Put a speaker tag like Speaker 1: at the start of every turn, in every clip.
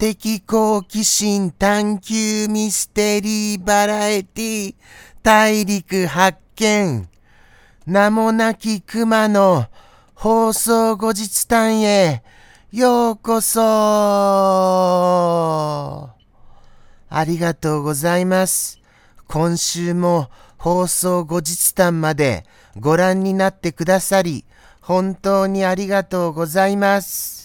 Speaker 1: 知的好奇心探求ミステリーバラエティ大陸発見名もなき熊の放送後日談へようこそありがとうございます。今週も放送後日談までご覧になってくださり本当にありがとうございます。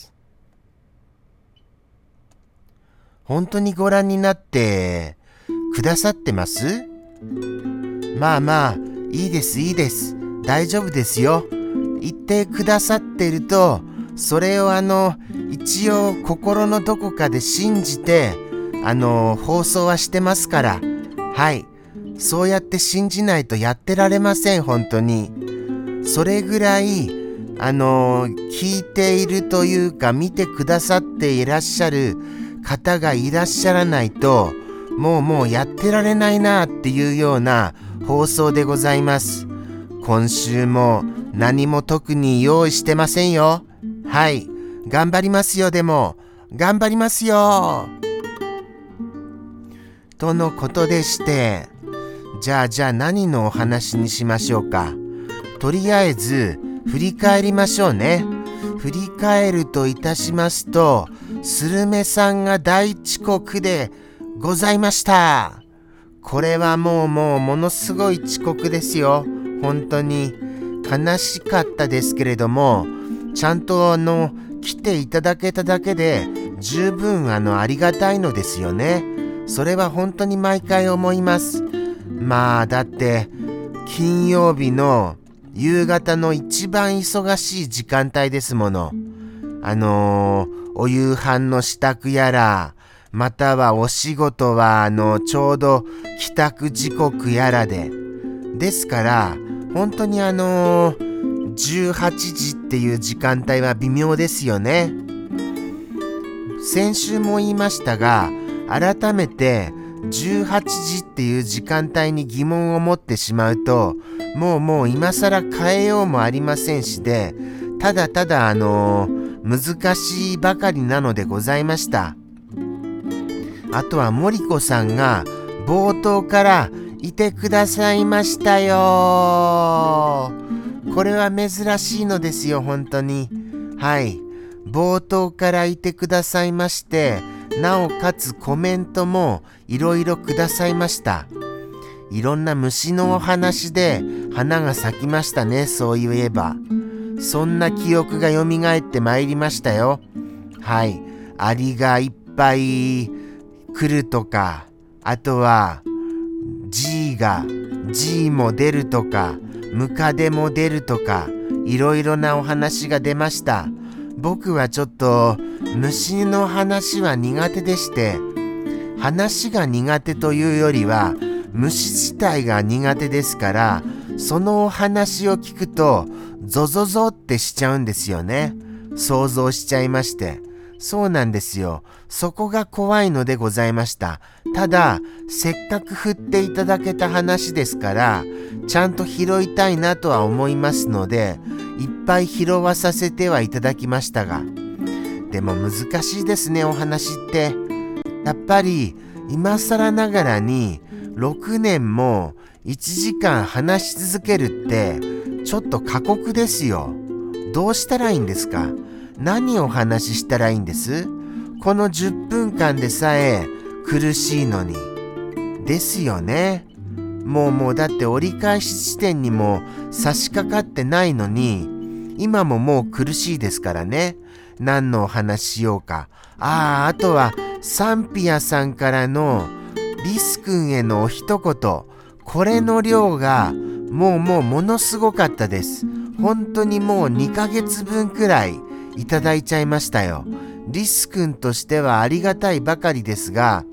Speaker 1: 本当にご覧になってくださってます？まあまあ、いいですいいです。大丈夫ですよ。言ってくださってると、それをあの、一応心のどこかで信じて、あの、放送はしてますから。はい。そうやって信じないとやってられません、本当に。それぐらい、あの、聞いているというか見てくださっていらっしゃる方がいらっしゃらないと、もうもうやってられないなっていうような放送でございます。今週も何も特に用意してませんよ。はい。頑張りますよ、でも。頑張りますよ。とのことでして、じゃあじゃあ何のお話にしましょうか。とりあえず振り返りましょうね。振り返るといたしますと、スルメさんが大遅刻でございました。これはもうもうものすごい遅刻ですよ。本当に悲しかったですけれども、ちゃんとあの、来ていただけただけで十分あの、ありがたいのですよね。それは本当に毎回思います。まあ、だって、金曜日の夕方の一番忙しい時間帯ですもの。あのー、お夕飯の支度やら、またはお仕事はあの、ちょうど帰宅時刻やらで。ですから、本当にあのー、18時っていう時間帯は微妙ですよね。先週も言いましたが、改めて18時っていう時間帯に疑問を持ってしまうと、もうもう今更変えようもありませんしで、ただただあのー、難しいばかりなのでございました。あとは森子さんが冒頭からいてくださいましたよこれは珍しいのですよ、本当に。はい。冒頭からいてくださいまして、なおかつコメントもいろいろくださいました。いろんな虫のお話で花が咲きましたね、そういえば。そんな記憶が蘇ってまいりましたよ。はい。アリがいっぱい来るとか、あとは G が G も出るとか、ムカデも出るとか、いろいろなお話が出ました。僕はちょっと虫の話は苦手でして、話が苦手というよりは、虫自体が苦手ですから、そのお話を聞くと、ゾゾゾってしちゃうんですよね。想像しちゃいまして。そうなんですよ。そこが怖いのでございました。ただ、せっかく振っていただけた話ですから、ちゃんと拾いたいなとは思いますので、いっぱい拾わさせてはいただきましたが。でも難しいですね、お話って。やっぱり、今更ながらに、6年も1時間話し続けるって、ちょっと過酷ですよ。どうしたらいいんですか？何を話ししたらいいんです？この10分間でさえ苦しいのに。ですよね。もうもうだって折り返し地点にも差し掛かってないのに、今ももう苦しいですからね。何のお話しようか。ああ、あとはサンピアさんからのリス君へのお一言。これの量がもうもうものすごかったです。本当にもう2ヶ月分くらいいただいちゃいましたよ。リス君としてはありがたいばかりですが、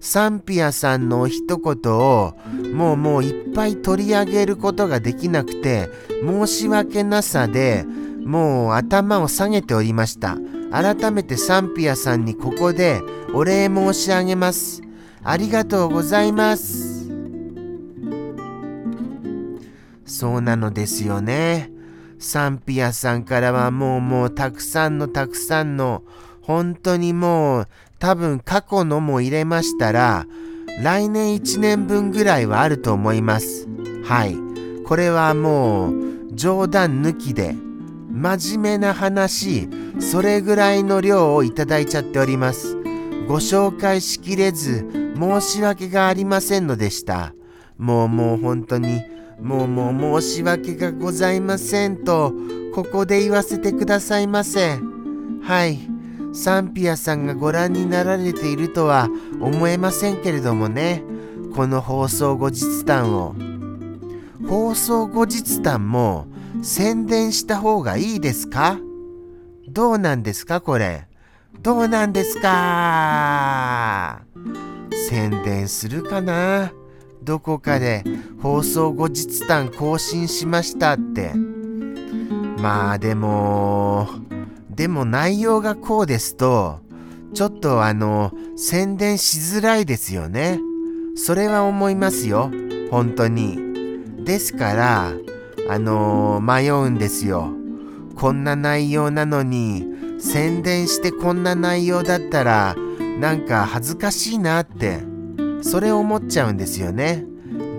Speaker 1: サンピアさんの一言をもうもういっぱい取り上げることができなくて申し訳なさでもう頭を下げておりました。改めてサンピアさんにここでお礼申し上げます。ありがとうございます。そうなのですよね。サンピアさんからはもうもうたくさんのたくさんの本当にもう多分過去のも入れましたら、来年1年分ぐらいはあると思います。はい。これはもう冗談抜きで、真面目な話、それぐらいの量をいただいちゃっております。ご紹介しきれず、申し訳がありませんのでした。もうもう本当に、もうもう申し訳がございませんと、ここで言わせてくださいませ。はい。サンピアさんがご覧になられているとは思えませんけれどもね。この放送後日談を。放送後日談も宣伝した方がいいですか？どうなんですかこれ？どうなんですか？宣伝するかな？どこかで放送後日談更新しましたって。まあでも、でも内容がこうですと、ちょっとあの、宣伝しづらいですよね。それは思いますよ。本当に。ですから、あの、迷うんですよ。こんな内容なのに、宣伝してこんな内容だったら、なんか恥ずかしいなって、それ思っちゃうんですよね。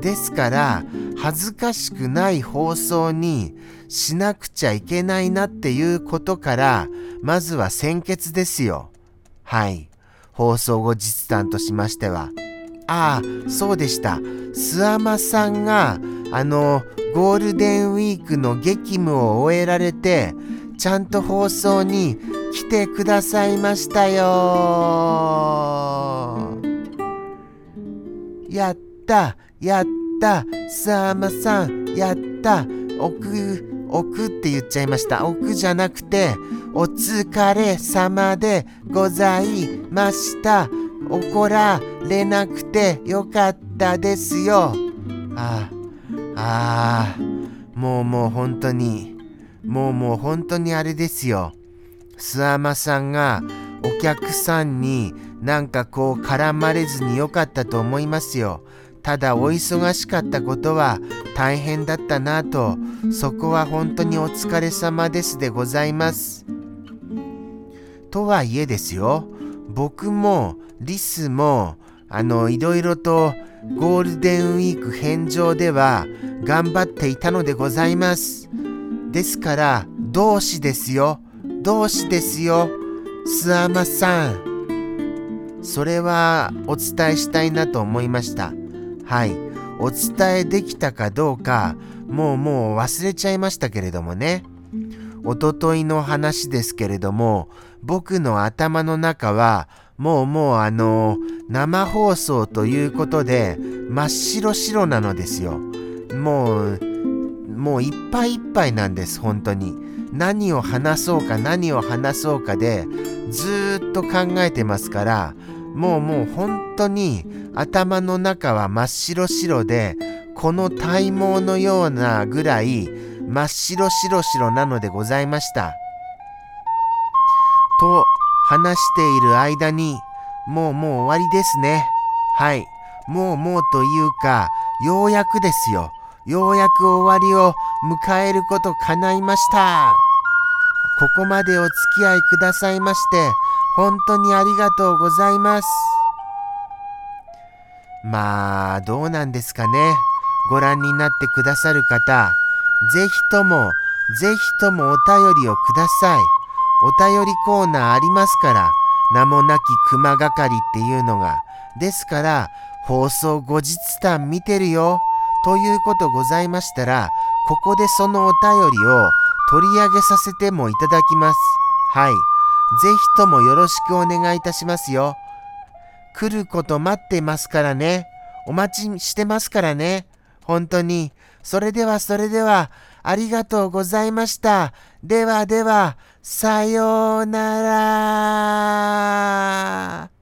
Speaker 1: ですから、恥ずかしくない放送にしなくちゃいけないなっていうことから、まずは先決ですよ。はい。放送後実弾としましては。ああ、そうでした。諏訪間さんが、あの、ゴールデンウィークの激務を終えられて、ちゃんと放送に来てくださいましたよやったやった諏訪間さんやった奥奥って言っちゃいました。奥じゃなくてお疲れ様でございました。怒られなくてよかったですよ。あああもうもう本当にもうもう本当にあれですよ。諏訪間さんがお客さんになんかこう絡まれずによかったと思いますよ。ただお忙しかったことは大変だったなと。そこは本当にお疲れ様ですでございます。とはいえですよ。僕もリスもあのいろいろとゴールデンウィーク返上では頑張っていたのでございます。ですから同志ですよ。同志ですよ。諏訪間さんそれはお伝えしたいなと思いましたはい。お伝えできたかどうか、もうもう忘れちゃいましたけれどもね。おとといの話ですけれども、僕の頭の中は、もうもうあの、生放送ということで、真っ白白なのですよ。もう、もういっぱいいっぱいなんです、本当に。何を話そうか何を話そうかで、ずっと考えてますから、もうもう本当に頭の中は真っ白白で、この体毛のようなぐらい真っ白白白なのでございました。と話している間に、もうもう終わりですね。はい。もうもうというか、ようやくですよ。ようやく終わりを迎えること叶いました。ここまでお付き合いくださいまして、本当にありがとうございます。まあ、どうなんですかね。ご覧になってくださる方、ぜひとも、ぜひともお便りをください。お便りコーナーありますから、名もなき熊係っていうのが。ですから、放送後日談見てるよ。ということございましたら、ここでそのお便りを取り上げさせてもいただきます。はい。ぜひともよろしくお願いいたしますよ。来ること待ってますからね。お待ちしてますからね。本当に。それではそれでは、ありがとうございました。ではでは、さようなら。